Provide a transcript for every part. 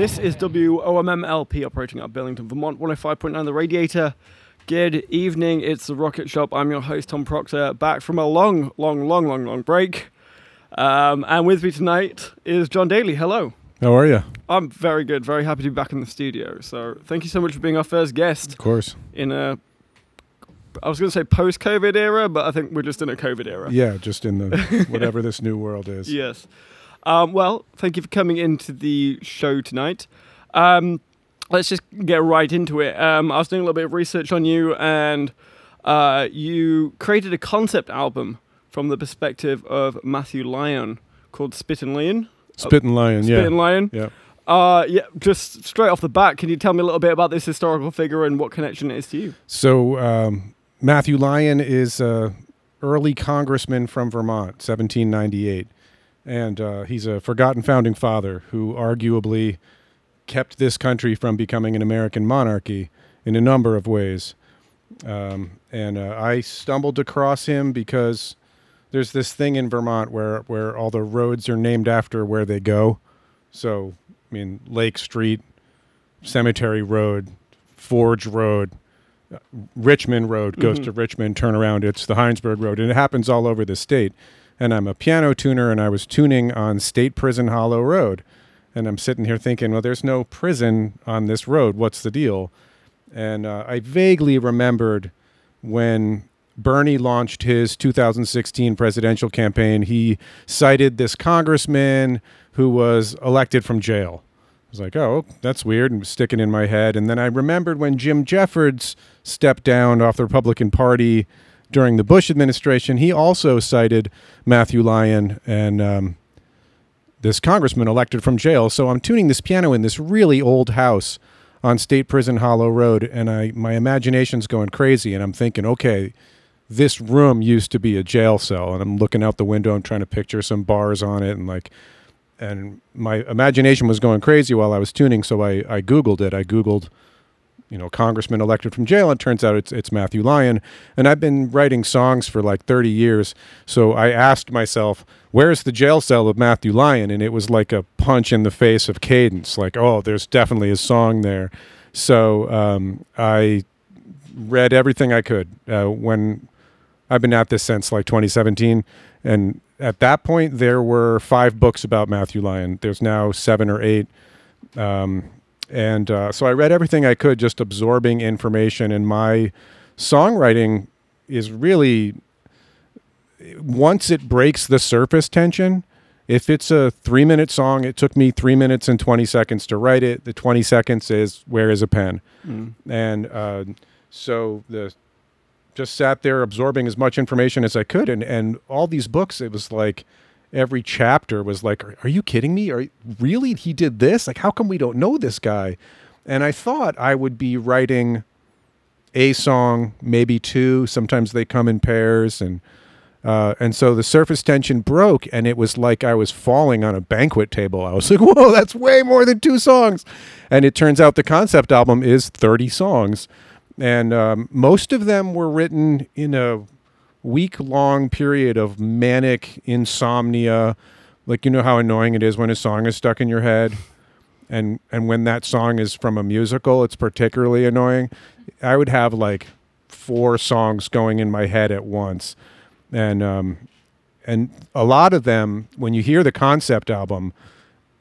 This is WOMMLP operating out of Burlington, Vermont, 105.9 The Radiator. Good evening, it's the Rocket Shop. I'm your host, Tom Proctor, back from a long, long, long, long, long break. Um, and with me tonight is John Daly. Hello. How are you? I'm very good, very happy to be back in the studio. So thank you so much for being our first guest Of course. in a, I was going to say post COVID era, but I think we're just in a COVID era. Yeah, just in the whatever this new world is. Yes. Um, well, thank you for coming into the show tonight. Um, let's just get right into it. Um, I was doing a little bit of research on you, and uh, you created a concept album from the perspective of Matthew Lyon called Spittin' Lion. Spittin' Lion, Spit yeah. and Lion. Yeah. Uh, yeah, just straight off the bat, can you tell me a little bit about this historical figure and what connection it is to you? So um, Matthew Lyon is an early congressman from Vermont, 1798, and uh, he's a forgotten founding father who arguably kept this country from becoming an American monarchy in a number of ways. Um, and uh, I stumbled across him because there's this thing in Vermont where where all the roads are named after where they go. So, I mean, Lake Street, Cemetery Road, Forge Road, uh, Richmond Road goes to Richmond, turn around, it's the Hinesburg Road, and it happens all over the state. And I'm a piano tuner, and I was tuning on State Prison Hollow Road. And I'm sitting here thinking, well, there's no prison on this road. What's the deal? And uh, I vaguely remembered when Bernie launched his 2016 presidential campaign, he cited this congressman who was elected from jail. I was like, oh, that's weird, and was sticking in my head. And then I remembered when Jim Jeffords stepped down off the Republican Party during the Bush administration, he also cited Matthew Lyon and um, this congressman elected from jail. So I'm tuning this piano in this really old house on State Prison Hollow Road, and I my imagination's going crazy, and I'm thinking, okay, this room used to be a jail cell, and I'm looking out the window, I'm trying to picture some bars on it, and like, and my imagination was going crazy while I was tuning, so I I googled it. I googled, you know, congressman elected from jail, it turns out it's it's Matthew Lyon, and I've been writing songs for like 30 years, so I asked myself, where's the jail cell of Matthew Lyon, and it was like a punch in the face of cadence, like, oh, there's definitely a song there. So um, I read everything I could uh, when I've been at this since like 2017, and at that point there were five books about Matthew Lyon. There's now seven or eight, um, and uh, so I read everything I could, just absorbing information. And my songwriting is really once it breaks the surface tension. If it's a three minute song, it took me three minutes and 20 seconds to write it. The 20 seconds is where is a pen? And uh, so the just sat there absorbing as much information as I could. And, and all these books, it was like every chapter was like, are, are you kidding me? Are really he did this? Like, how come we don't know this guy? And I thought I would be writing a song, maybe two. Sometimes they come in pairs, and uh, and so the surface tension broke, and it was like I was falling on a banquet table. I was like, "Whoa, that's way more than two songs!" And it turns out the concept album is thirty songs, and um, most of them were written in a week-long period of manic insomnia. Like you know how annoying it is when a song is stuck in your head? And and when that song is from a musical it's particularly annoying? I would have like four songs going in my head at once. And um and a lot of them when you hear the concept album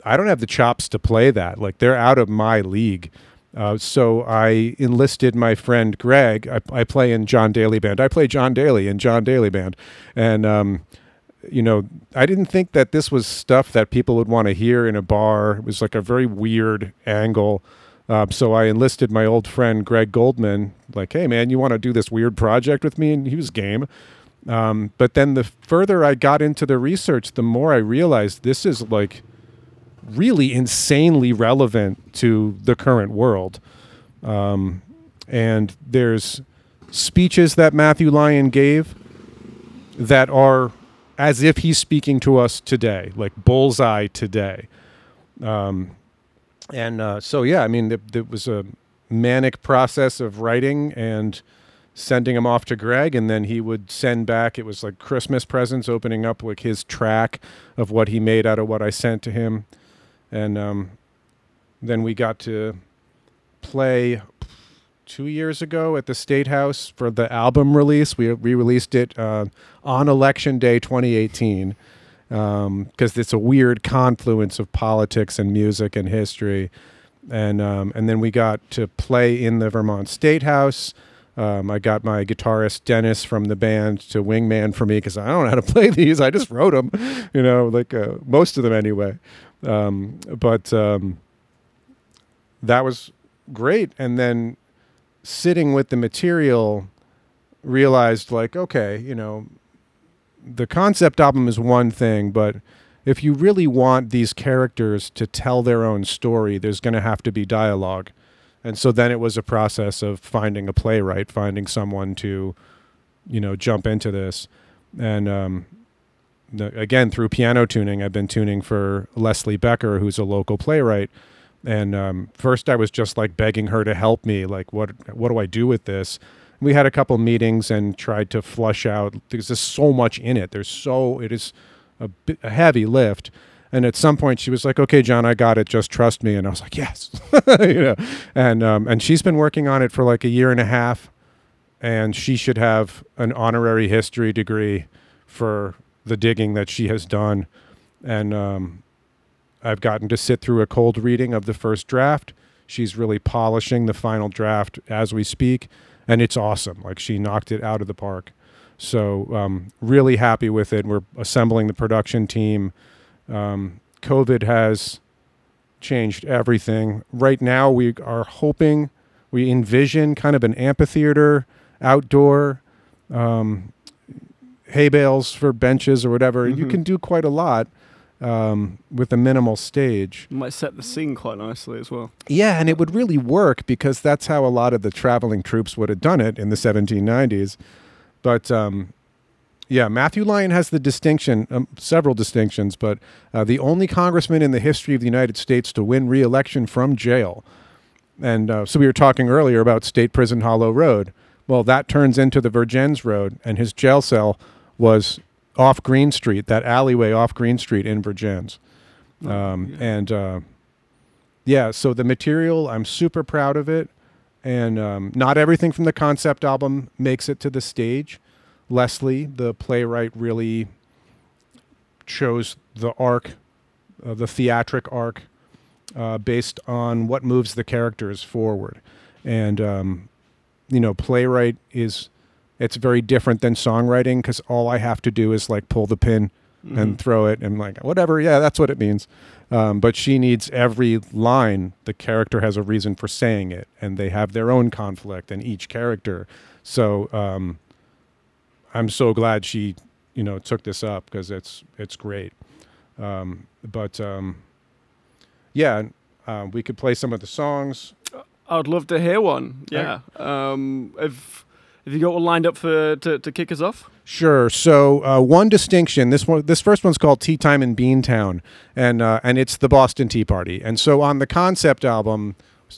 i don't have the chops to play that. Like they're out of my league uh, so I enlisted my friend Greg. I, I play in John Daly Band. I play John Daly in John Daly Band, and um, you know, I didn't think that this was stuff that people would want to hear in a bar. It was like a very weird angle. Um, so I enlisted my old friend Greg Goldman, like, hey man, you want to do this weird project with me? And he was game. Um, but then the further I got into the research, the more I realized this is like really insanely relevant to the current world. Um, and there's speeches that Matthew Lyon gave that are as if he's speaking to us today, like bullseye today. Um, and uh, so, yeah, I mean, it, it was a manic process of writing and sending him off to Greg, and then he would send back. It was like Christmas presents, opening up like his track of what he made out of what I sent to him, and um, then we got to play two years ago at the State House for the album release. We re-released it uh, on Election Day 2018 because um, it's a weird confluence of politics and music and history, and um, and then we got to play in the Vermont State House. Um, I got my guitarist Dennis from the band to wingman for me because I don't know how to play these. I just wrote them, you know, like uh, most of them anyway. Um, but um, that was great. And then sitting with the material, realized like, okay, you know, the concept album is one thing, but if you really want these characters to tell their own story, there's going to have to be dialogue. And so then it was a process of finding a playwright, finding someone to, you know, jump into this. And um, again, through piano tuning, I've been tuning for Leslie Becker, who's a local playwright. And um, first, I was just like begging her to help me. Like, what what do I do with this? We had a couple meetings and tried to flush out. There's just so much in it. There's so it is a, a heavy lift. And at some point, she was like, "Okay, John, I got it. Just trust me." And I was like, "Yes," you know. And um, and she's been working on it for like a year and a half, and she should have an honorary history degree for the digging that she has done. And um, I've gotten to sit through a cold reading of the first draft. She's really polishing the final draft as we speak, and it's awesome. Like she knocked it out of the park. So um, really happy with it. We're assembling the production team. Um, COVID has changed everything. Right now, we are hoping, we envision kind of an amphitheater, outdoor, um, hay bales for benches or whatever. You Mhm. can do quite a lot um, with a minimal stage. Might set the scene quite nicely as well. Yeah, and it would really work because that's how a lot of the traveling troops would have done it in the 1790s. But um, yeah, Matthew Lyon has the distinction, um, several distinctions, but uh, the only congressman in the history of the United States to win re-election from jail. And uh, so we were talking earlier about State Prison Hollow Road. Well, that turns into the Vergennes Road, and his jail cell was off Green Street, that alleyway off Green Street in Vergennes. Um, yeah. And uh, yeah, so the material, I'm super proud of it. And um, not everything from the concept album makes it to the stage. Leslie, the playwright, really chose the arc, uh, the theatric arc, uh, based on what moves the characters forward. And, um, you know, playwright is, it's very different than songwriting because all I have to do is like pull the pin and Mhm. throw it and like whatever yeah that's what it means um, but she needs every line the character has a reason for saying it and they have their own conflict in each character so um, i'm so glad she you know took this up because it's it's great um, but um, yeah uh, we could play some of the songs I'd love to hear one. Yeah. Um, if if you got one lined up for to, to kick us off. Sure. So uh, one distinction. This one, this first one's called "Tea Time in Beantown," and uh, and it's the Boston Tea Party. And so on the concept album,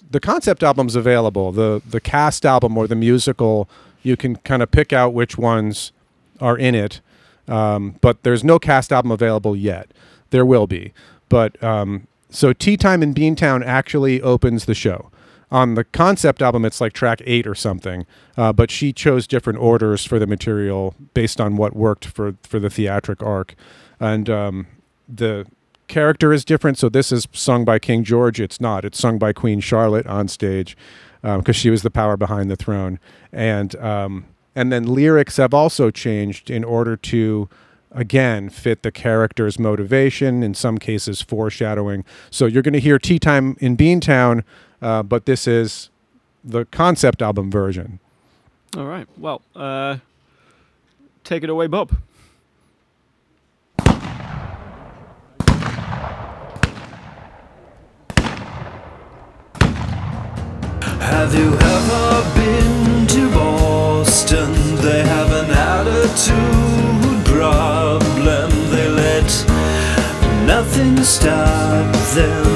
the concept album's available. The the cast album or the musical, you can kind of pick out which ones are in it. Um, but there's no cast album available yet. There will be. But um, so "Tea Time in Beantown" actually opens the show. On the concept album, it's like track eight or something, uh, but she chose different orders for the material based on what worked for for the theatric arc, and um, the character is different. So this is sung by King George. It's not. It's sung by Queen Charlotte on stage because she was the power behind the throne, and um, and then lyrics have also changed in order to again fit the character's motivation in some cases foreshadowing so you're going to hear tea time in beantown uh, but this is the concept album version All right. Well, uh, take it away, Bob. Have you ever been to Boston? They have an attitude problem. They let nothing stop them.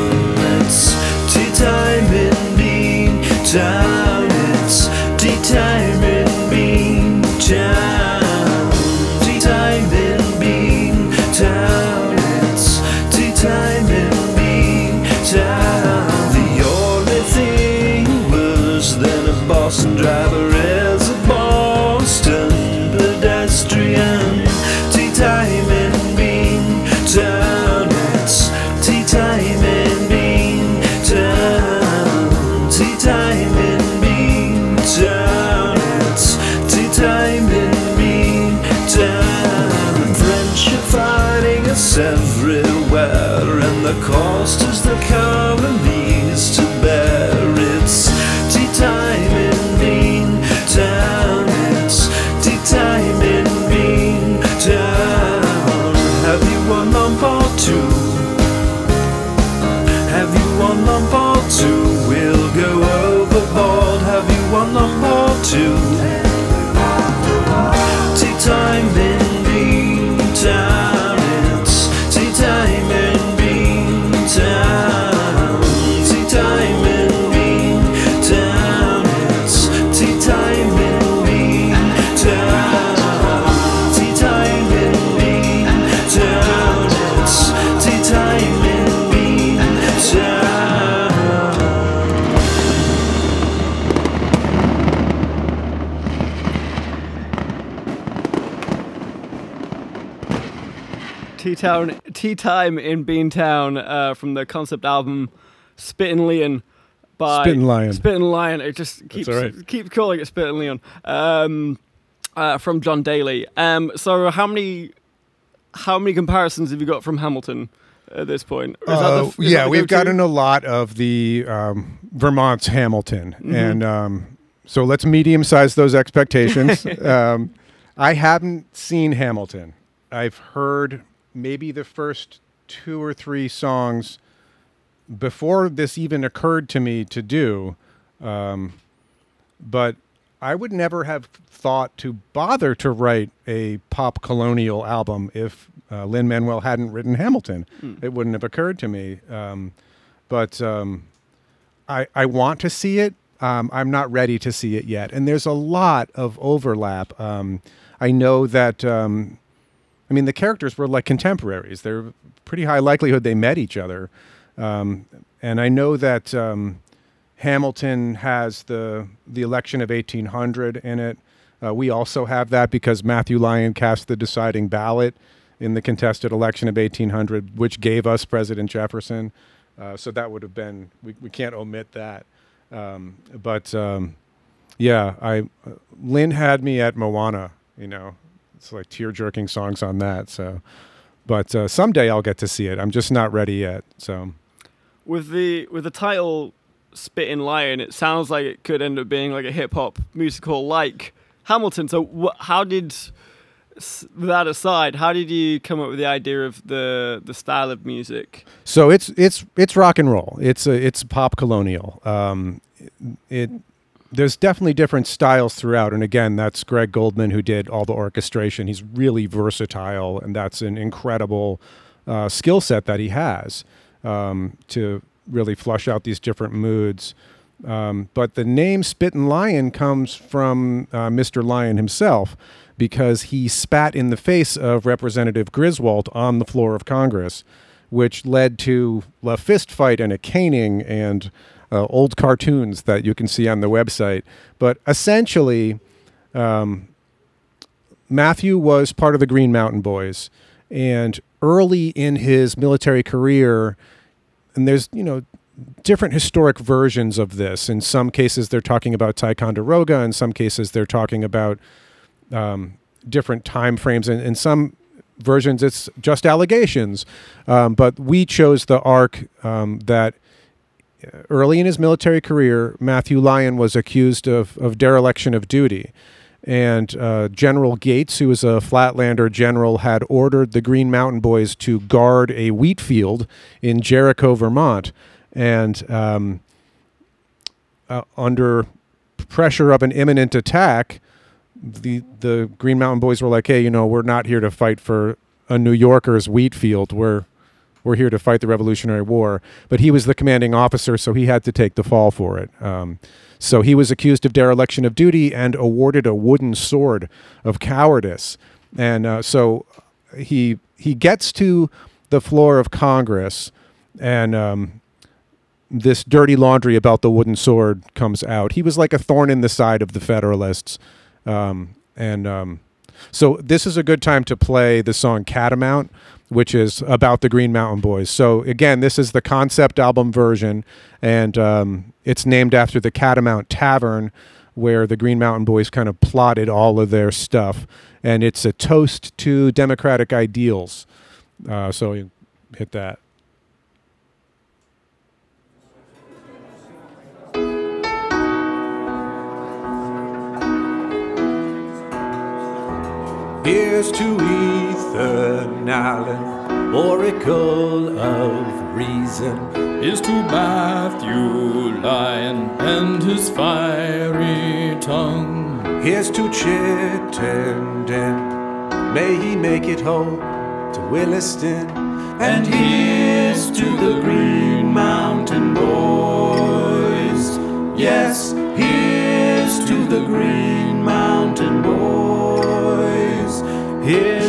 Tea Town, Tea Time in Beantown uh, from the concept album Spittin' Leon by Spittin' Lion. Spittin' Lion. It just keeps all right. keeps calling it Spittin' Leon. Um, uh, from John Daly. Um, so how many how many comparisons have you got from Hamilton at this point? Or is that the Uh, is yeah, the we've gotten a lot of the um, Vermont's Hamilton, Mm-hmm. and um, so let's medium size those expectations. um, I haven't seen Hamilton. I've heard maybe the first two or three songs before this even occurred to me to do, um, but I would never have thought to bother to write a pop colonial album if uh, Lin Manuel hadn't written Hamilton. It wouldn't have occurred to me. Um, but um, I I want to see it. Um, I'm not ready to see it yet, and there's a lot of overlap. Um, I know that. I mean, the characters were like contemporaries. They're pretty high likelihood they met each other, um, and I know that um, Hamilton has the the election of 1800 in it. Uh, we also have that because Matthew Lyon cast the deciding ballot in the contested election of 1800, which gave us President Jefferson. Uh, so that would have been we, we can't omit that. Um, but um, yeah, I uh, Lin had me at Moana. You know, it's like tear jerking songs on that. So, but uh, someday I'll get to see it. I'm just not ready yet. So. with the with the title "Spitting Lion, it sounds like it could end up being like a hip hop musical like Hamilton. So wh- how did that aside, how did you come up with the idea of the the style of music? So it's it's it's rock and roll. It's a it's pop colonial. Um, it there's definitely different styles throughout, and again, that's Greg Goldman who did all the orchestration. He's really versatile, and that's an incredible uh, skill set that he has um, to really flush out these different moods. Um, but the name Spittin' Lion comes from uh, Mr. Lyon himself because he spat in the face of Representative Griswold on the floor of Congress, which led to a fist fight and a caning and uh, old cartoons that you can see on the website. But essentially, um, Matthew was part of the Green Mountain Boys, and early in his military career, and there's you know different historic versions of this. In some cases, they're talking about Ticonderoga. In some cases, they're talking about um, different time frames. And in some versions, it's just allegations. Um, but we chose the arc um, that early in his military career, Matthew Lyon was accused of, of dereliction of duty. And uh, General Gates, who was a Flatlander general, had ordered the Green Mountain Boys to guard a wheat field in Jericho, Vermont. And um, uh, under pressure of an imminent attack, the the Green Mountain Boys were like, "Hey, you know, we're not here to fight for a New Yorker's wheat field. We're we're here to fight the Revolutionary War." But he was the commanding officer, so he had to take the fall for it. Um, so he was accused of dereliction of duty and awarded a wooden sword of cowardice. And uh, so he he gets to the floor of Congress, and um, this dirty laundry about the wooden sword comes out. He was like a thorn in the side of the Federalists, um, and um, so this is a good time to play the song "Catamount," which is about the Green Mountain Boys. So again, this is the concept album version, and um, it's named after the Catamount Tavern, where the Green Mountain Boys kind of plotted all of their stuff, and it's a toast to democratic ideals. Uh, so you hit that. Here's to Allen, oracle of reason. is to Matthew Lyon and his fiery tongue. Here's to Chittenden, may he make it home to Williston. And here's to the Green Mountain Boys. Yes, here's to the Green Mountain Boys. Here's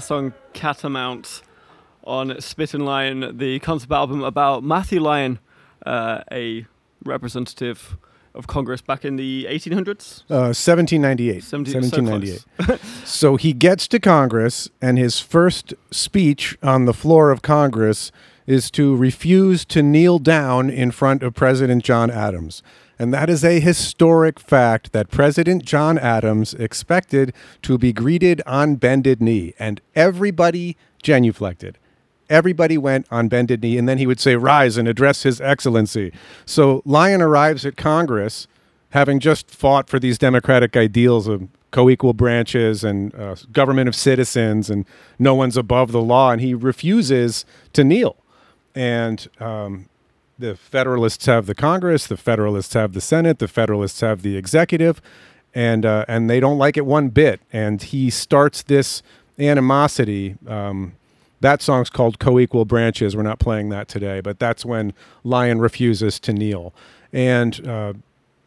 that song Catamount on Spittin' Lion, the concept album about Matthew Lyon, uh, a representative of Congress back in the 1800s. Uh, 1798. 17 so 1798. So, he gets to Congress, and his first speech on the floor of Congress is to refuse to kneel down in front of President John Adams. And that is a historic fact that President John Adams expected to be greeted on bended knee, and everybody genuflected. Everybody went on bended knee, and then he would say, Rise and address His Excellency. So Lyon arrives at Congress having just fought for these democratic ideals of co-equal branches and uh, government of citizens and no one's above the law and he refuses to kneel and um, the federalists have the congress the federalists have the senate the federalists have the executive and uh, and they don't like it one bit. And he starts this animosity um, that song's called co-equal branches. We're not playing that today but that's when Lyon refuses to kneel. And uh,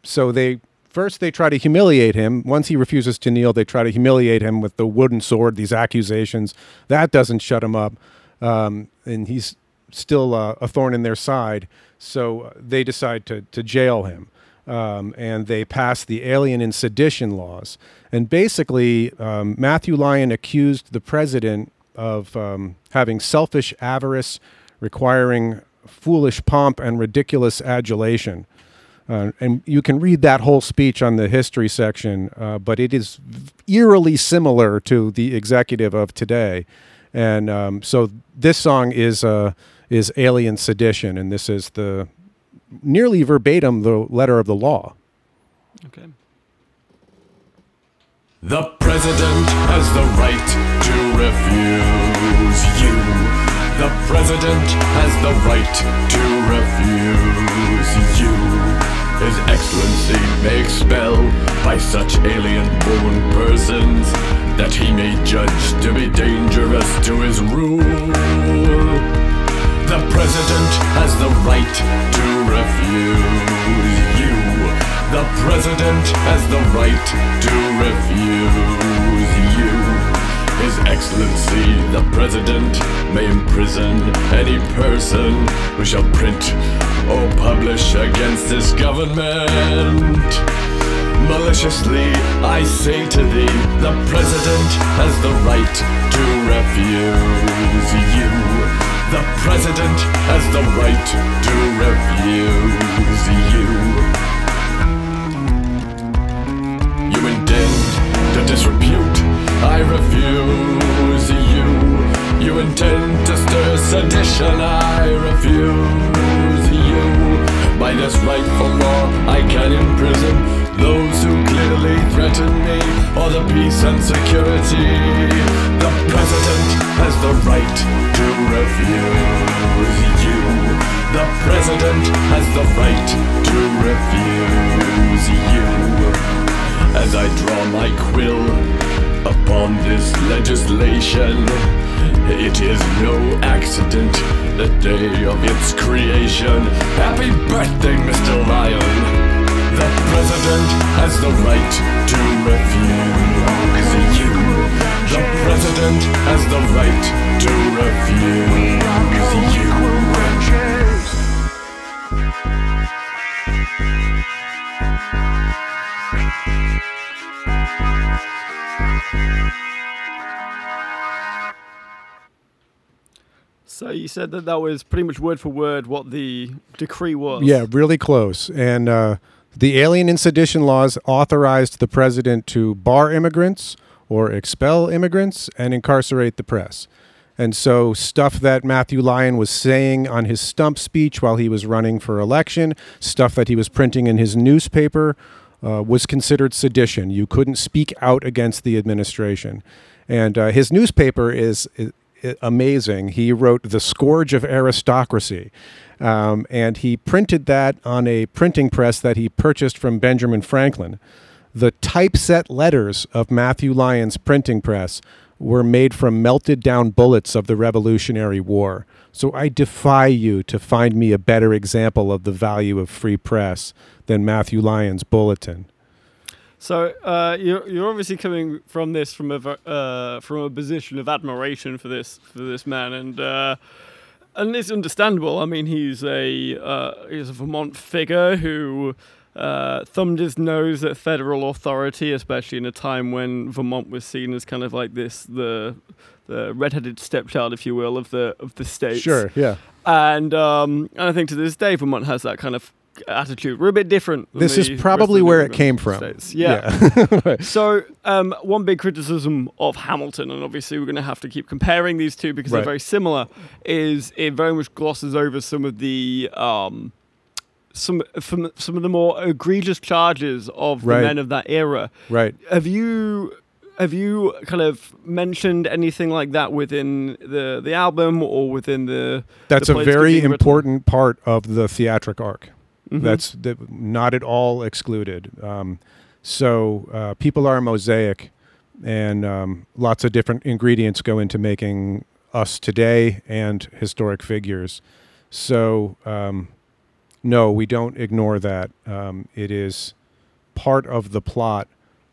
so they first they try to humiliate him. Once he refuses to kneel they try to humiliate him with the wooden sword these accusations. That doesn't shut him up. Um, and he's still uh, a thorn in their side. So uh, they decide to to jail him, um, and they pass the Alien and Sedition laws. And basically, um, Matthew Lyon accused the president of um, having selfish avarice, requiring foolish pomp and ridiculous adulation. Uh, and you can read that whole speech on the history section, uh, but it is eerily similar to the executive of today. And um, so this song is uh, is Alien Sedition, and this is the nearly verbatim the letter of the law. Okay. The president has the right to refuse you. The president has the right to refuse you. His Excellency may expel by such alien born persons that he may judge to be dangerous to his rule. The president has the right to refuse you. The president has the right to refuse you. His Excellency, the President, may imprison any person who shall print or publish against this government. Maliciously, I say to thee, the President has the right to refuse you. The President has the right to refuse you. You intend to disrepute, I refuse you. You intend to stir sedition, I refuse you. By this rightful law, I can imprison those who clearly threaten me or the peace and security. The president has the right to refuse you. The president has the right to refuse you. As I draw my quill upon this legislation, it is no accident the day of its creation. Happy birthday, Mr. Lyon. The president has the right to refuse you. The president has the right to refuse you. So you said that that was pretty much word for word what the decree was. Yeah, really close. And uh, the Alien and Sedition laws authorized the president to bar immigrants or expel immigrants and incarcerate the press. And so, stuff that Matthew Lyon was saying on his stump speech while he was running for election, stuff that he was printing in his newspaper, uh, was considered sedition. You couldn't speak out against the administration. And uh, his newspaper is, i i- amazing. He wrote The Scourge of Aristocracy. Um, and he printed that on a printing press that he purchased from Benjamin Franklin. The typeset letters of Matthew Lyon's printing press were made from melted down bullets of the Revolutionary War. So I defy you to find me a better example of the value of free press than Matthew Lyon's bulletin. So uh, you're you're obviously coming from this from a uh, from a position of admiration for this for this man, and uh, and it's understandable. I mean, he's a uh, he's a Vermont figure who uh, thumbed his nose at federal authority, especially in a time when Vermont was seen as kind of like this the the redheaded stepchild, if you will, of the of the states. Sure, yeah. And um, and I think to this day, Vermont has that kind of attitude. We're a bit different. This is probably where it came from. States. Yeah. so um, one big criticism of Hamilton, and obviously we're going to have to keep comparing these two because Right. they're very similar, is it very much glosses over some of the. Um, some from some of the more egregious charges of Right. the men of that era. Right. Have you have you kind of mentioned anything like that within the the album or within the? That's the a very important part of the theatric arc. Mhm. That's the, not at all excluded. Um, so uh, people are a mosaic, and um, lots of different ingredients go into making us today and historic figures. So um, no, we don't ignore that. Um, it is part of the plot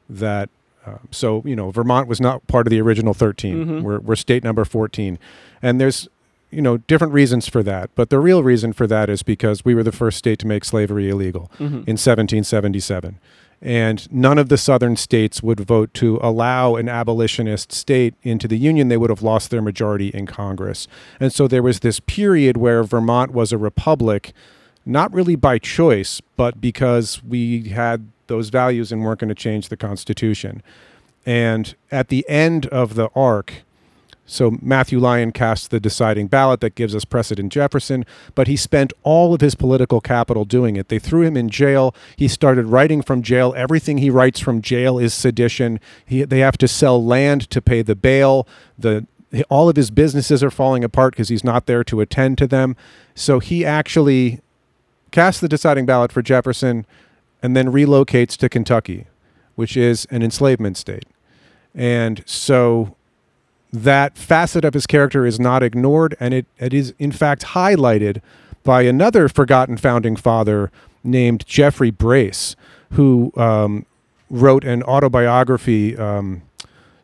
that. Uh, so you know, Vermont was not part of the original 13. Mhm. We're, we're state number 14, and there's you know, different reasons for that. But the real reason for that is because we were the first state to make slavery illegal mm-hmm. in 1777. And none of the southern states would vote to allow an abolitionist state into the Union. They would have lost their majority in Congress. And so there was this period where Vermont was a republic, not really by choice, but because we had those values and weren't going to change the Constitution. And at the end of the arc, so Matthew Lyon casts the deciding ballot that gives us President Jefferson, but he spent all of his political capital doing it. They threw him in jail. He started writing from jail. Everything he writes from jail is sedition. He, they have to sell land to pay the bail. The all of his businesses are falling apart because he's not there to attend to them. So he actually casts the deciding ballot for Jefferson and then relocates to Kentucky, which is an enslavement state. And so that facet of his character is not ignored, and it, it is, in fact, highlighted by another forgotten founding father named Jeffrey Brace, who um, wrote an autobiography. Um,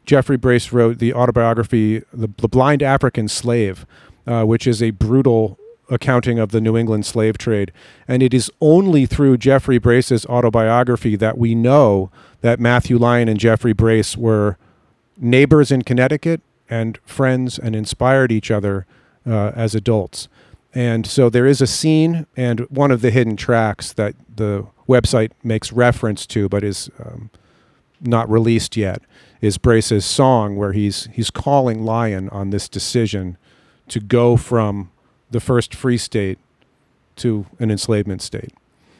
Jeffrey Brace wrote the autobiography, The, the Blind African Slave, uh, which is a brutal accounting of the New England slave trade. And it is only through Jeffrey Brace's autobiography that we know that Matthew Lyon and Jeffrey Brace were neighbors in Connecticut and friends and inspired each other uh, as adults. And so there is a scene and one of the hidden tracks that the website makes reference to, but is um, not released yet, is Brace's song where he's he's calling Lyon on this decision to go from the first free state to an enslavement state.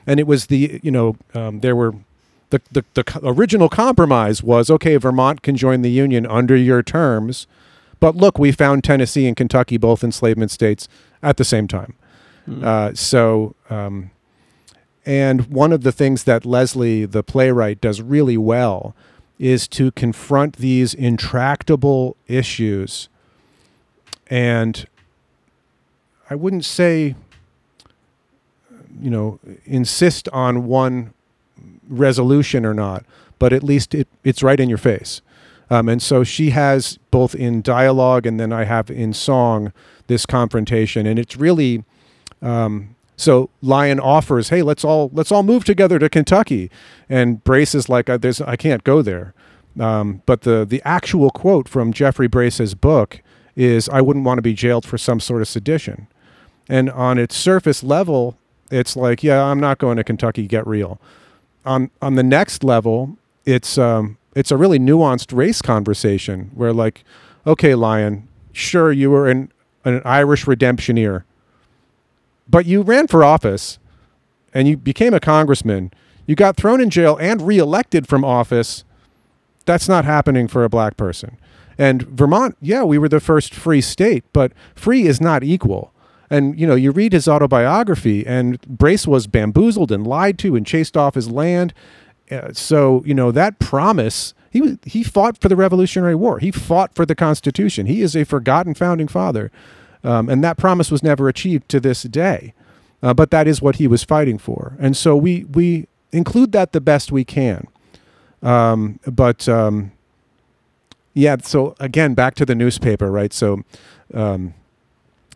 And it was the you know um, there were the, the the original compromise was okay Vermont can join the union under your terms, but look we found Tennessee and Kentucky both enslavement states at the same time. Uh, so um, and one of the things that Leslie, the playwright, does really well is to confront these intractable issues. And I wouldn't say, you know, insist on one resolution or not, but at least it, it's right in your face. Um, and so she has both in dialogue and then I have in song this confrontation, and it's really um, so Lyon offers, "Hey, let's all let's all move together to Kentucky," and Brace is like, "I- "There's I can't go there." Um, but the the actual quote from Jeffrey Brace's book is, "I wouldn't want to be jailed for some sort of sedition," and on its surface level, it's like, "Yeah, I'm not going to Kentucky. Get real." On on the next level, it's um, it's a really nuanced race conversation where, like, okay, Lyon, sure you were an an Irish redemptioneer but you ran for office and you became a congressman. You got thrown in jail and reelected from office. That's not happening for a black person. And Vermont, yeah, we were the first free state, but free is not equal. And you know, you read his autobiography, and Brace was bamboozled and lied to and chased off his land. Uh, so you know that promise. He he fought for the Revolutionary War. He fought for the Constitution. He is a forgotten founding father. Um, and that promise was never achieved to this day. Uh, but that is what he was fighting for. And so we, we include that the best we can. Um, but um, yeah, so again, back to the newspaper, right? So, um,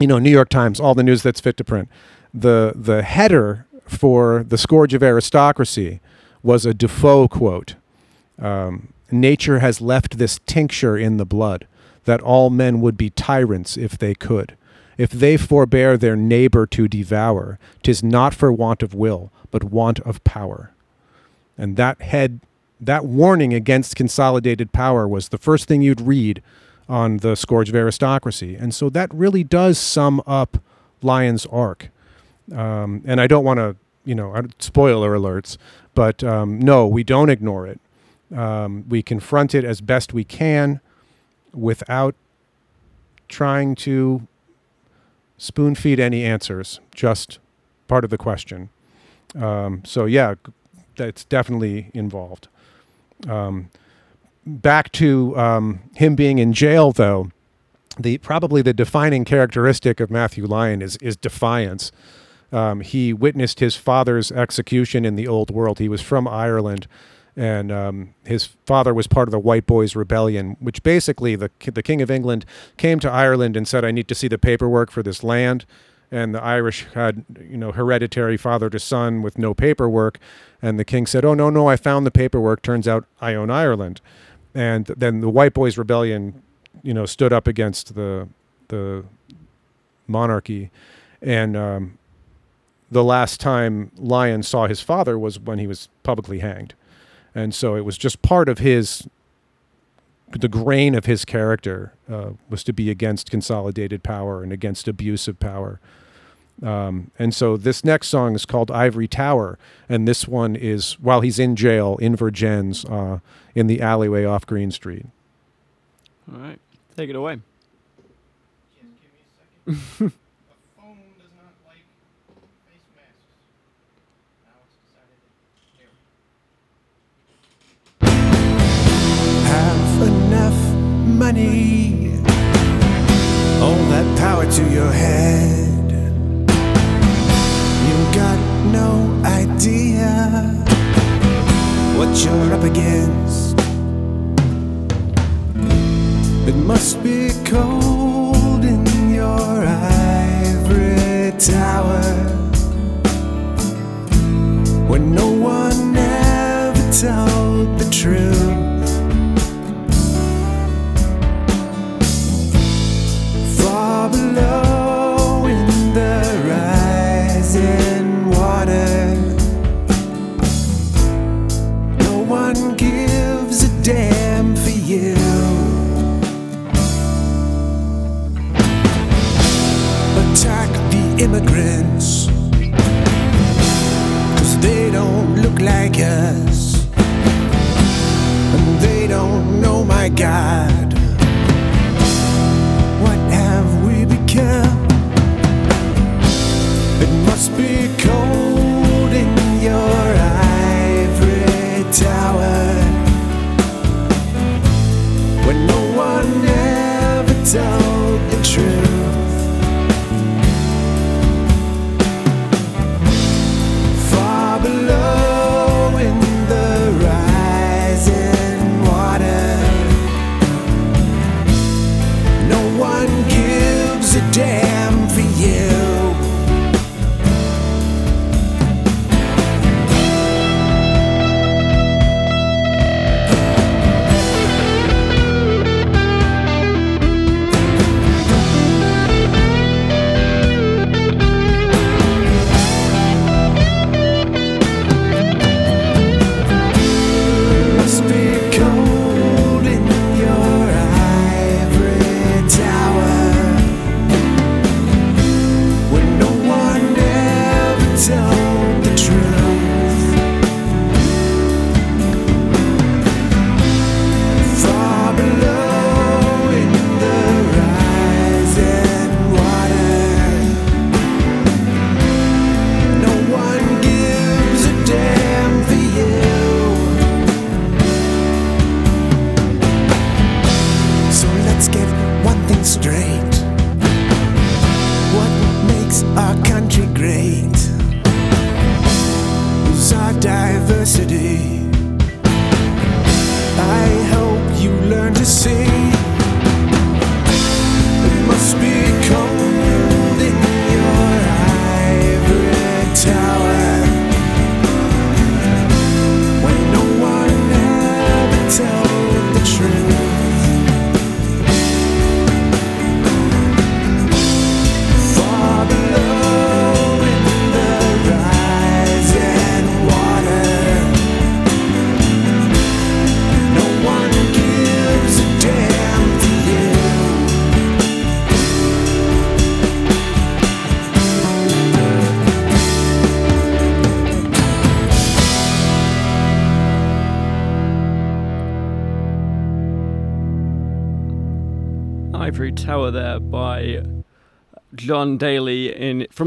you know, New York Times, all the news that's fit to print. The, the header for The Scourge of Aristocracy was a Defoe quote. Um, Nature has left this tincture in the blood that all men would be tyrants if they could. If they forbear their neighbor to devour, 'tis not for want of will, but want of power. And that head, that warning against consolidated power was the first thing you'd read on the Scourge of Aristocracy. And so that really does sum up Lyon's arc. Um, and I don't want to, you know, spoiler alerts, but um, no, we don't ignore it. Um, we confront it as best we can without trying to spoon feed any answers, just part of the question. Um, so, yeah, that's definitely involved. Um, back to um, him being in jail, though, the probably the defining characteristic of Matthew Lyon is is defiance. Um, he witnessed his father's execution in the old world. He was from Ireland, and um, his father was part of the White Boys Rebellion, which basically the the King of England came to Ireland and said, "I need to see the paperwork for this land." And the Irish had, you know, hereditary father to son with no paperwork, and the king said, "Oh no, no, I found the paperwork. Turns out I own Ireland." And then the White Boys Rebellion, you know, stood up against the the monarchy, and um, the last time Lyon saw his father was when he was publicly hanged. And so it was just part of his, the grain of his character uh, was to be against consolidated power and against abuse of power. Um, and so this next song is called Ivory Tower. And this one is while he's in jail in Vergennes uh, in the alleyway off Green Street. All right, take it away. have enough money, all that power to your head. No idea what you're up against. It must be cold in your ivory tower when no one ever told the truth. far below immigrants, cause they don't look like us. And they don't know my God. What have we become? It must be cold in your ivory tower when no one ever told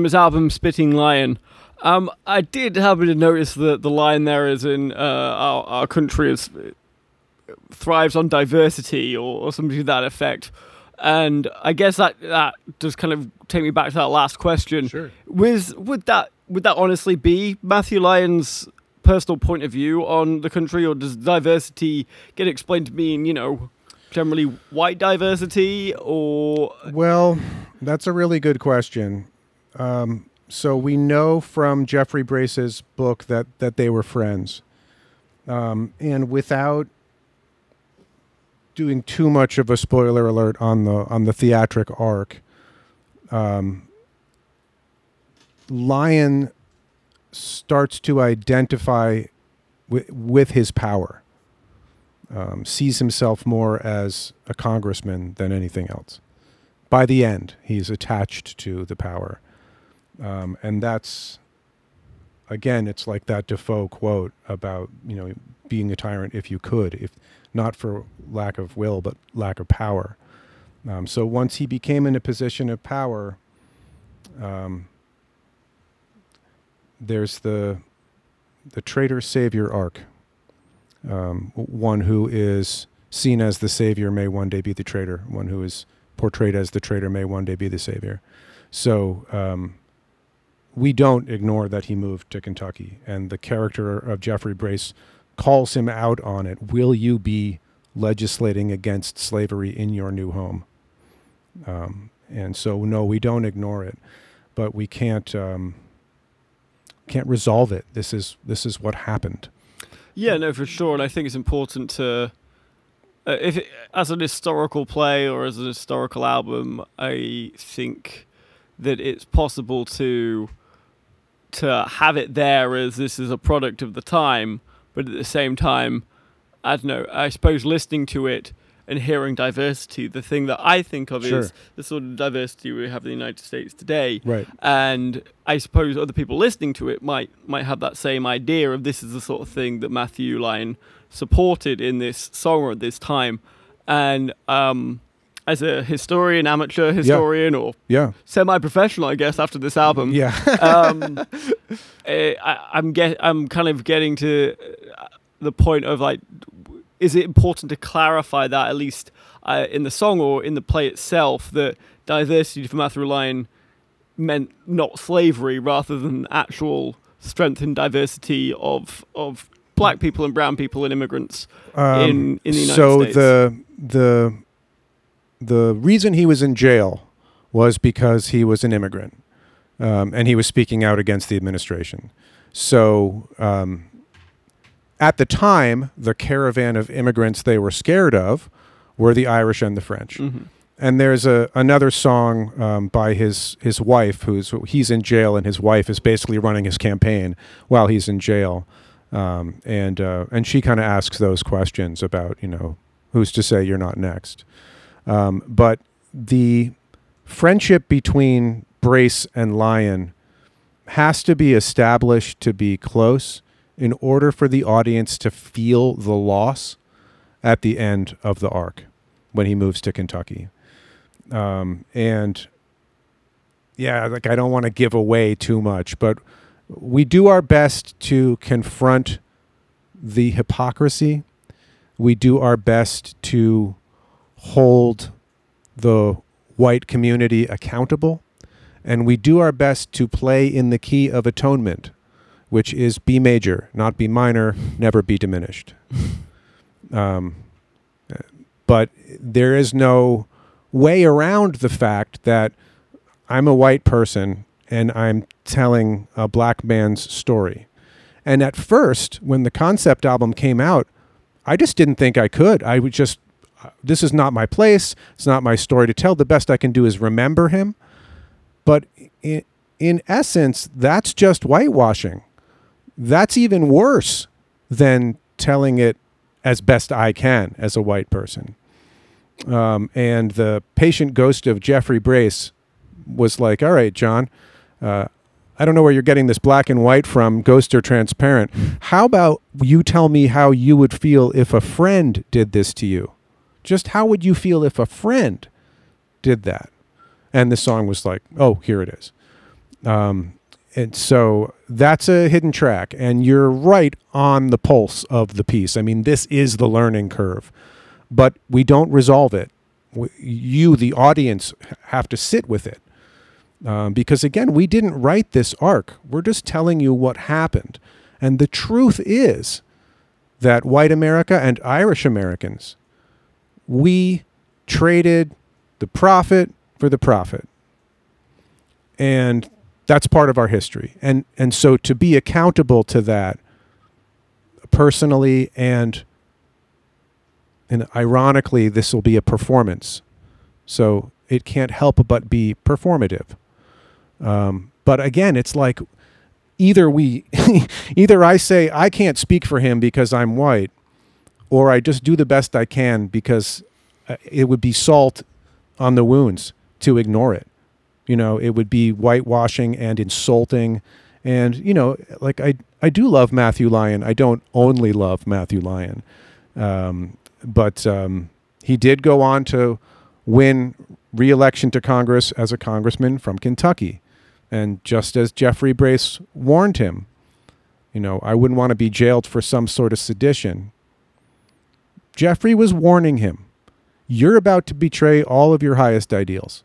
from his album Spittin' Lion. Um, I did happen to notice that the line there is in uh, our, our country is thrives on diversity or, or something to that effect. And I guess that that does kind of take me back to that last question. Sure. Was would that would that honestly be Matthew Lyon's personal point of view on the country, or does diversity get explained to mean, you know, generally white diversity, or Well, that's a really good question. Um, so we know from Jeffrey Brace's book that that they were friends, um, and without doing too much of a spoiler alert on the on the theatric arc, um, Lyon starts to identify wi- with his power. Um, sees himself more as a congressman than anything else. By the end, he's attached to the power, um, and that's again, it's like that Defoe quote about you know being a tyrant if you could, if not for lack of will but lack of power. Um, so once he became in a position of power, um, there's the the traitor savior arc. Um, one who is seen as the savior may one day be the traitor. One who is portrayed as the traitor may one day be the savior. So um, we don't ignore that he moved to Kentucky, and the character of Jeffrey Brace calls him out on it. Will you be legislating against slavery in your new home? Um, and so, no, we don't ignore it, but we can't um, can't resolve it. This is this is what happened. Yeah, no, for sure. And I think it's important to, uh, if it, as an historical play or as an historical album, I think that it's possible to to have it there as this is a product of the time, but at the same time, I don't know. I suppose listening to it and hearing diversity, the thing that I think of Sure. is the sort of diversity we have in the United States today Right. and I suppose other people listening to it might might have that same idea of this is the sort of thing that Matthew Lyon supported in this song or at this time, and um, as a historian, amateur historian, or Yeah. semi-professional, I guess, after this album, Yeah. um, eh, I, I'm get I'm kind of getting to uh, the point of like, is it important to clarify that at least uh, in the song or in the play itself that diversity for Matthew Lyon meant not slavery rather than actual strength and diversity of of black people and brown people and immigrants in in the United Um, so States. the the the reason he was in jail was because he was an immigrant, um, and he was speaking out against the administration. So um, at the time, the caravan of immigrants they were scared of were the Irish and the French. Mhm. And there's a another song um, by his his wife who's he's in jail and his wife is basically running his campaign while he's in jail, um, and uh, and she kind of asks those questions about you know who's to say you're not next, um, but the friendship between Brace and Lyon has to be established to be close in order for the audience to feel the loss at the end of the arc when he moves to Kentucky. Um, and yeah, like I don't want to give away too much, but we do our best to confront the hypocrisy. We do our best to hold the white community accountable. And we do our best to play in the key of atonement, which is B major, not B minor, never be diminished. Um, but there is no way around the fact that I'm a white person and I'm telling a black man's story. And at first, when the concept album came out, I just didn't think I could. I would just, this is not my place. It's not my story to tell. The best I can do is remember him. But in, in essence, that's just whitewashing. That's even worse than telling it as best I can as a white person. Um, and the patient ghost of Jeffrey Brace was like, "All right, John, uh, I don't know where you're getting this black and white from, ghost or transparent. How about you tell me how you would feel if a friend did this to you? Just how would you feel if a friend did that?" And the song was like, "Oh, here it is." Um, and so that's a hidden track, and you're right on the pulse of the piece. I mean, this is the learning curve, but we don't resolve it. You, the audience, have to sit with it. Um, because again, we didn't write this arc. We're just telling you what happened. And the truth is that white America and Irish Americans, we traded the profit for the profit. And that's part of our history. And and so to be accountable to that personally and and ironically this will be a performance. So it can't help but be performative. Um, but again, it's like either we either I say I can't speak for him because I'm white or I just do the best I can because uh, it would be salt on the wounds to ignore it. You know, it would be whitewashing and insulting. And, you know, like I, I do love Matthew Lyon. I don't only love Matthew Lyon. Um, but um, he did go on to win re-election to Congress as a congressman from Kentucky. And just as Jeffrey Brace warned him, you know, I wouldn't want to be jailed for some sort of sedition. Jeffrey was warning him, you're about to betray all of your highest ideals.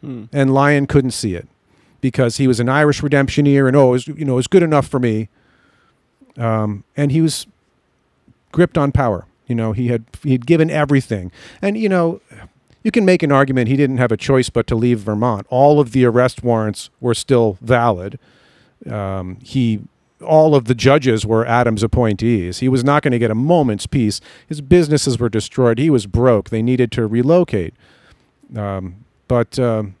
Hmm. And Lyon couldn't see it because he was an Irish redemptioneer and, oh, it was, you know, it was good enough for me. Um, and he was gripped on power. You know, he had he'd given everything. And, you know, you can make an argument he didn't have a choice but to leave Vermont. All of the arrest warrants were still valid. Um, he, all of the judges were Adams appointees. He was not going to get a moment's peace. His businesses were destroyed. He was broke. They needed to relocate. Um, but um,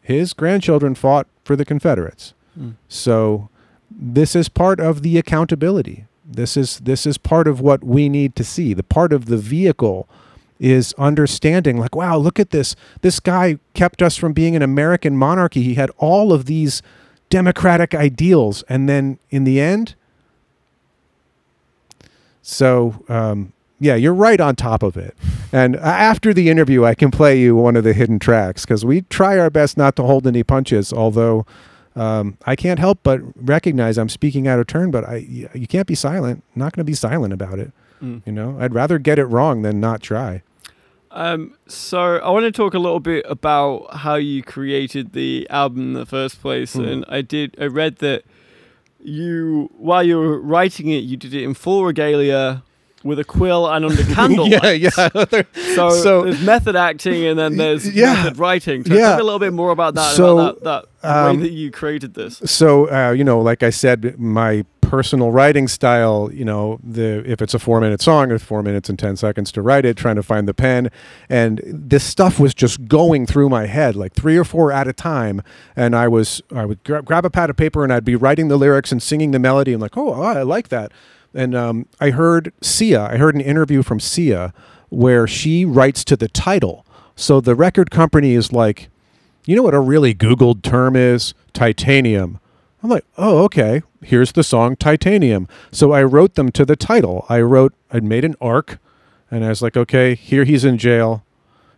his grandchildren fought for the Confederates. Mm. So this is part of the accountability. This is this is part of what we need to see. The part of the vehicle is understanding like wow look at this this guy kept us from being an american monarchy he had all of these democratic ideals. And then in the end so um, yeah you're right on top of it. And after the interview i can play you one of the hidden tracks because we try our best not to hold any punches although um, i can't help but recognize i'm speaking out of turn but i you can't be silent. I'm not going to be silent about it. Mm. you know i'd rather get it wrong than not try Um, so I want to talk a little bit about how you created the album in the first place, Hmm. and I did. I read that you, while you were writing it, you did it in full regalia with a quill and under candle. yeah yeah So, So- there's method acting and then there's Yeah. method writing. Talk Yeah. a little bit more about that. So, about that, that um, way that you created this. so uh, you know like i said my personal writing style you know the if it's a four minute song it's four minutes and 10 seconds to write it trying to find the pen. And this stuff was just going through my head like three or four at a time. And i was i would gra- grab a pad of paper and i'd be writing the lyrics and singing the melody. And like oh i like that. And um, i heard sia i heard an interview from sia where she writes to the title. So the record company is like you know what a really Googled term is? Titanium. I'm like, oh, okay. Here's the song Titanium. So I wrote them to the title. I wrote, I'd made an arc, and I was like, okay, here he's in jail.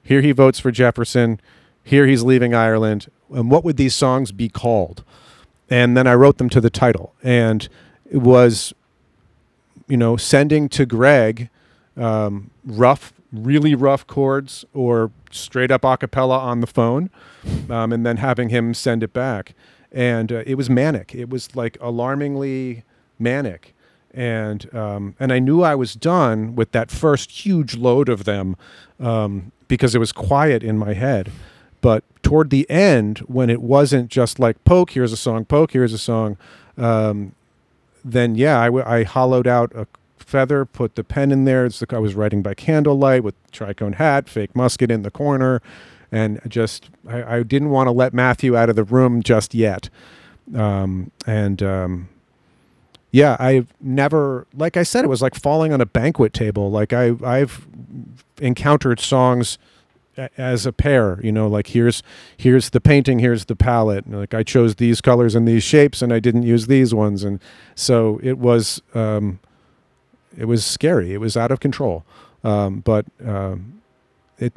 Here he votes for Jefferson. Here he's leaving Ireland. And what would these songs be called? And then I wrote them to the title. And it was, you know, sending to Greg um, rough, really rough chords or straight up a cappella on the phone, um, and then having him send it back. And uh, it was manic. It was like alarmingly manic. And um, and I knew I was done with that first huge load of them um, because it was quiet in my head. But toward the end, when it wasn't just like poke, here's a song, poke, here's a song, um, then yeah, I, w- I hollowed out a feather, put the pen in there. It's the, I was writing by candlelight with tricorne hat, fake musket in the corner, and just I, I didn't want to let Matthew out of the room just yet. Um, and um, yeah, I've never, like I said, it was like falling on a banquet table. Like I, I've encountered songs as a pair you know like here's here's the painting here's the palette and, like i chose these colors and these shapes and i didn't use these ones and so it was um it was scary it was out of control um but um it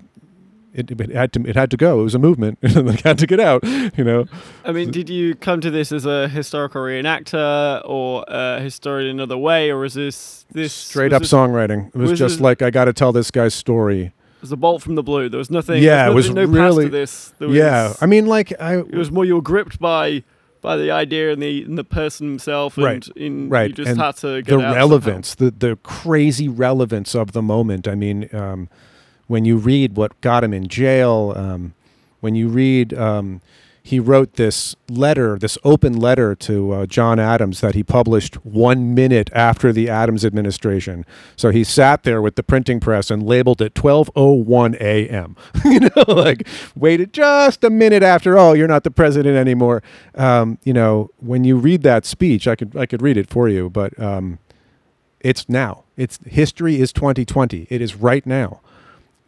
it, it had to it had to go it was a movement it had to get out you know I mean, did you come to this as a historical reenactor or a historian another way, or is this this straight up this- songwriting it was, was just this- like i got to tell this guy's story It was a bolt from the blue? There was nothing. Yeah, there it was no really- to this. Was, yeah i mean like i it was more you were gripped by by the idea and the and the person himself, and Right, in, right, you just and had to get the relevance, the the crazy relevance of the moment. I mean, um, when you read what got him in jail, um, when you read, um, he wrote this letter, this open letter to uh, John Adams that he published one minute after the Adams administration. So he sat there with the printing press and labeled it 12:01 a.m. you know, like waited just a minute after. Oh, you're not the president anymore. Um, you know, when you read that speech, I could I could read it for you, but. Um, it's now. It's history is 2020. It is right now,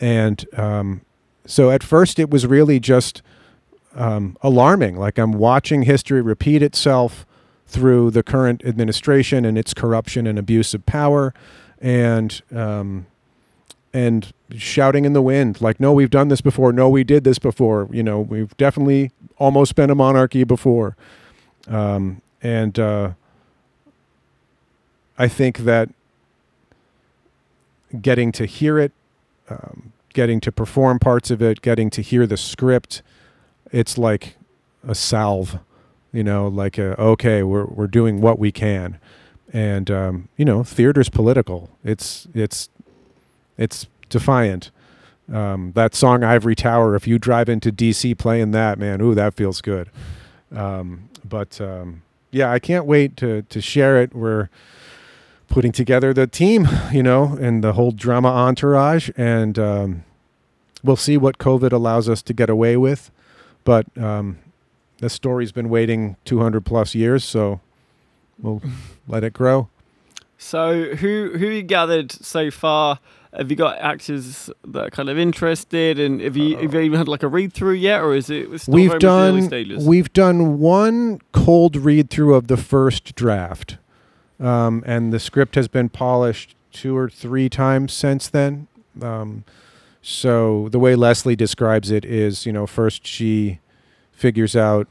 and um, so at first it was really just um, alarming. Like I'm watching history repeat itself through the current administration and its corruption and abuse of power, and um, and shouting in the wind like, "No, we've done this before. No, we did this before. You know, we've definitely almost been a monarchy before." Um, and uh, I think that getting to hear it, um, getting to perform parts of it, getting to hear the script, it's like a salve, you know, like a, okay, we're we're doing what we can, and um, you know, theater's political. It's it's it's defiant. Um, that song Ivory Tower. If you drive into DC playing that, man, ooh, that feels good. Um, but um, yeah, I can't wait to to share it. We're putting together the team, you know, and the whole drama entourage, and um, we'll see what COVID allows us to get away with. But um, the story's been waiting 200 plus years, so we'll let it grow. So, who who you gathered so far? Have you got actors that are kind of interested, and have you have you even had like a read through yet, or is it still we've very much early done stages? we've done one cold read through of the first draft, um, and the script has been polished two or three times since then. Um, so the way Leslie describes it is, you know, first she figures out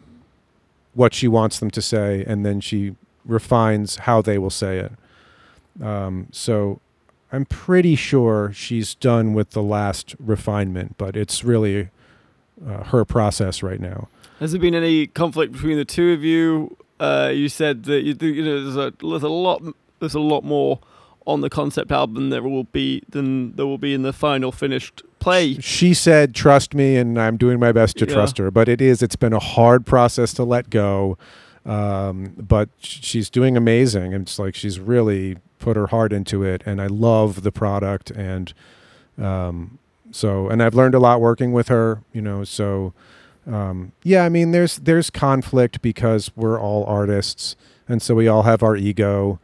what she wants them to say, and then she refines how they will say it. Um, so I'm pretty sure she's done with the last refinement, but it's really uh, her process right now. Has there been any conflict between the two of you? Uh, you said that you, you know there's a there's a lot there's a lot more on the concept album there will be than there will be in the final finished play. She said, "Trust me," and I'm doing my best to Yeah. trust her. But it is. It's been a hard process to let go. Um, but she's doing amazing. And it's like she's really put her heart into it, and I love the product. And um, so, and I've learned a lot working with her. You know, so um, yeah. I mean, there's there's conflict because we're all artists, and so we all have our ego.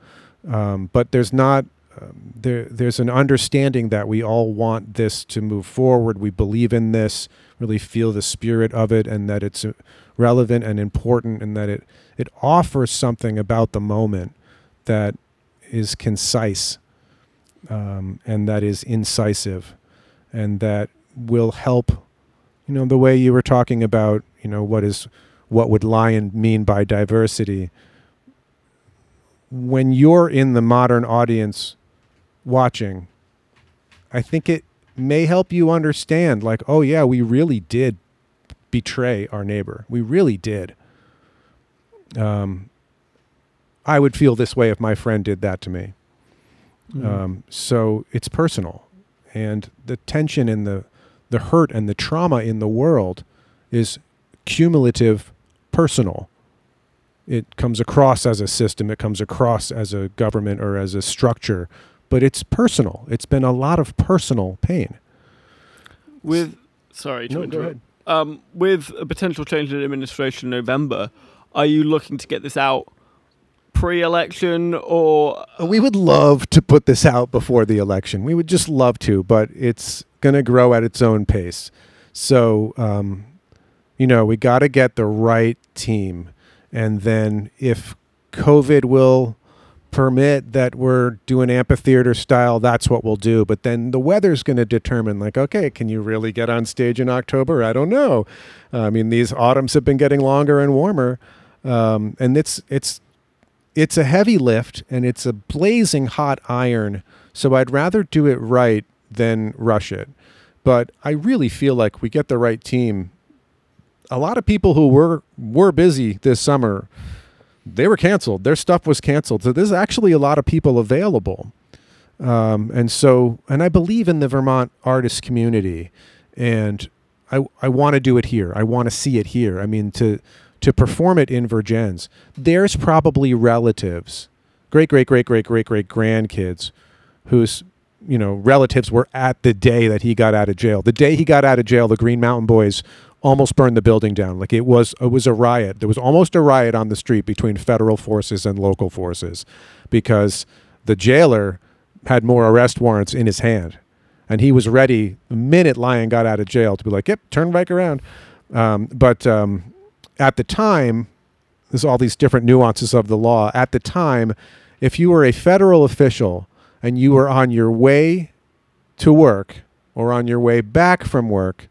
Um, but there's not um, there there's an understanding that we all want this to move forward. We believe in this, really feel the spirit of it, and that it's uh, relevant and important, and that it it offers something about the moment that is concise, um, and that is incisive, and that will help. You know the way you were talking about. You know what is what would Lyon mean by diversity when you're in the modern audience watching, I think it may help you understand like, oh, yeah, we really did betray our neighbor. We really did. Um, I would feel this way if my friend did that to me. Um, so it's personal. And the tension in the, the hurt and the trauma in the world is cumulative personal it comes across as a system, it comes across as a government or as a structure, but it's personal. It's been a lot of personal pain. With sorry to No, go interrupt. ahead. Um, with a potential change in administration in November, are you looking to get this out pre-election or We would love to put this out before the election. We would just love to, but it's going to grow at its own pace. So, um, you know, we got to get the right team. And then if COVID will permit that we're doing amphitheater style, that's what we'll do. But then the weather's going to determine, like, okay, can you really get on stage in October? I don't know. I mean, these autumns have been getting longer and warmer, um, and it's it's it's a heavy lift and it's a blazing hot iron. So I'd rather do it right than rush it. But I really feel like we get the right team. a lot of people who were were busy this summer, they were canceled. Their stuff was canceled. So there's actually a lot of people available. Um, and so, and I believe in the Vermont artist community, and I I want to do it here. I want to see it here. I mean, to to perform it in Vergennes, there's probably relatives, great great great great great great grandkids, whose you know relatives were at the day that he got out of jail. The day he got out of jail, the Green Mountain Boys almost burned the building down. Like it was it was a riot. There was almost a riot on the street between federal forces and local forces because the jailer had more arrest warrants in his hand. And he was ready the minute Lyon got out of jail to be like, yep, turn back around. Um, but um, at the time, there's all these different nuances of the law. At the time, if you were a federal official and you were on your way to work or on your way back from work,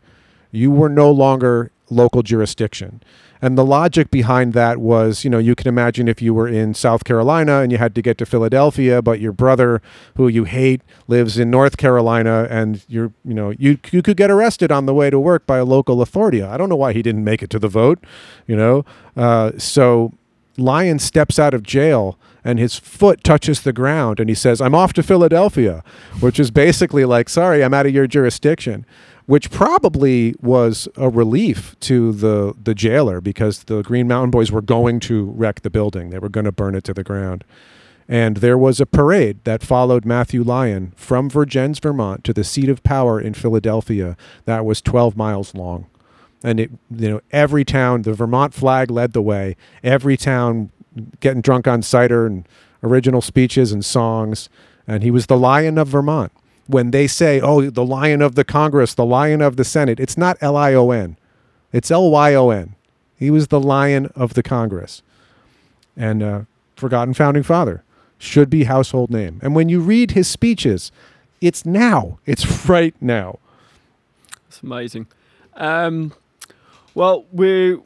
you were no longer local jurisdiction. And the logic behind that was, you know, you can imagine if you were in South Carolina and you had to get to Philadelphia, but your brother, who you hate, lives in North Carolina, and you're, you know, you you could get arrested on the way to work by a local authority. I don't know why he didn't make it to the vote, you know. Uh, so Lyon steps out of jail and his foot touches the ground and he says, I'm off to Philadelphia, which is basically like, sorry, I'm out of your jurisdiction, which probably was a relief to the, the jailer because the Green Mountain Boys were going to wreck the building. They were going to burn it to the ground. And there was a parade that followed Matthew Lyon from Vergennes, Vermont to the seat of power in Philadelphia that was 12 miles long and it you know every town the Vermont flag led the way every town getting drunk on cider and original speeches and songs. And he was the lion of Vermont. When they say oh the lion of the Congress the lion of the Senate it's not L I O N. It's L Y O N. He was the lion of the Congress. And uh, forgotten founding father. Should be household name. And when you read his speeches it's now. It's right now. It's amazing. Um, well, we're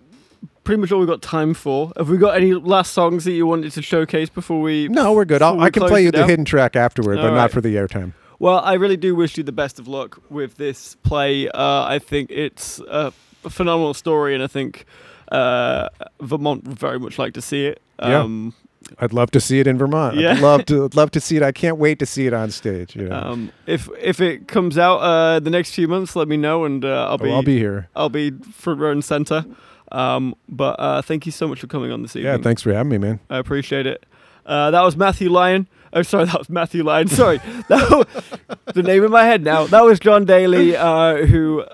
pretty much all we've got time for. Have we got any last songs that you wanted to showcase before we? No, we're good. I'll, we I can play you the hidden track afterward, but All not for the airtime. Well, I really do wish you the best of luck with this play. Uh, I think it's a phenomenal story, and I think uh, Vermont would very much like to see it. Yeah. Um, I'd love to see it in Vermont. Yeah. I'd love to love to see it. I can't wait to see it on stage. You know, um, if if it comes out uh, the next few months, let me know, and uh, I'll be Oh, I'll be here. I'll be front row and center. Um, but uh, thank you so much for coming on this evening. Yeah, thanks for having me, man. I appreciate it. Uh, that was Matthew Lyon. Oh, sorry, that was Matthew Lyon. Sorry, that was the name in my head now. That was John Daly, uh, who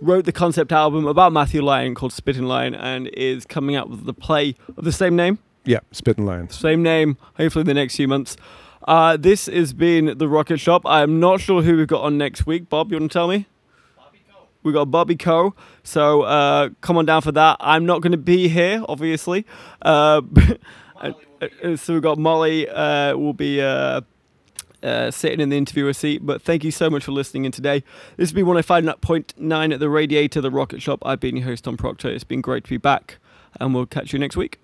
wrote the concept album about Matthew Lyon called Spittin' Lion, and is coming out with the play of the same name. Yeah, spitting lines. Same name. Hopefully, in the next few months. Uh, this has been the Rocket Shop. I'm not sure who we've got on next week. Bob, you want to tell me? We got Bobby Coe, so uh, come on down for that. I'm not going to be here, obviously. Uh, uh, uh, so we've got Molly. Uh, will be uh, uh, sitting in the interviewer seat. But thank you so much for listening in today. This has been 105.9 at the Radiator, the Rocket Shop. I've been your host Tom Proctor. It's been great to be back, and we'll catch you next week.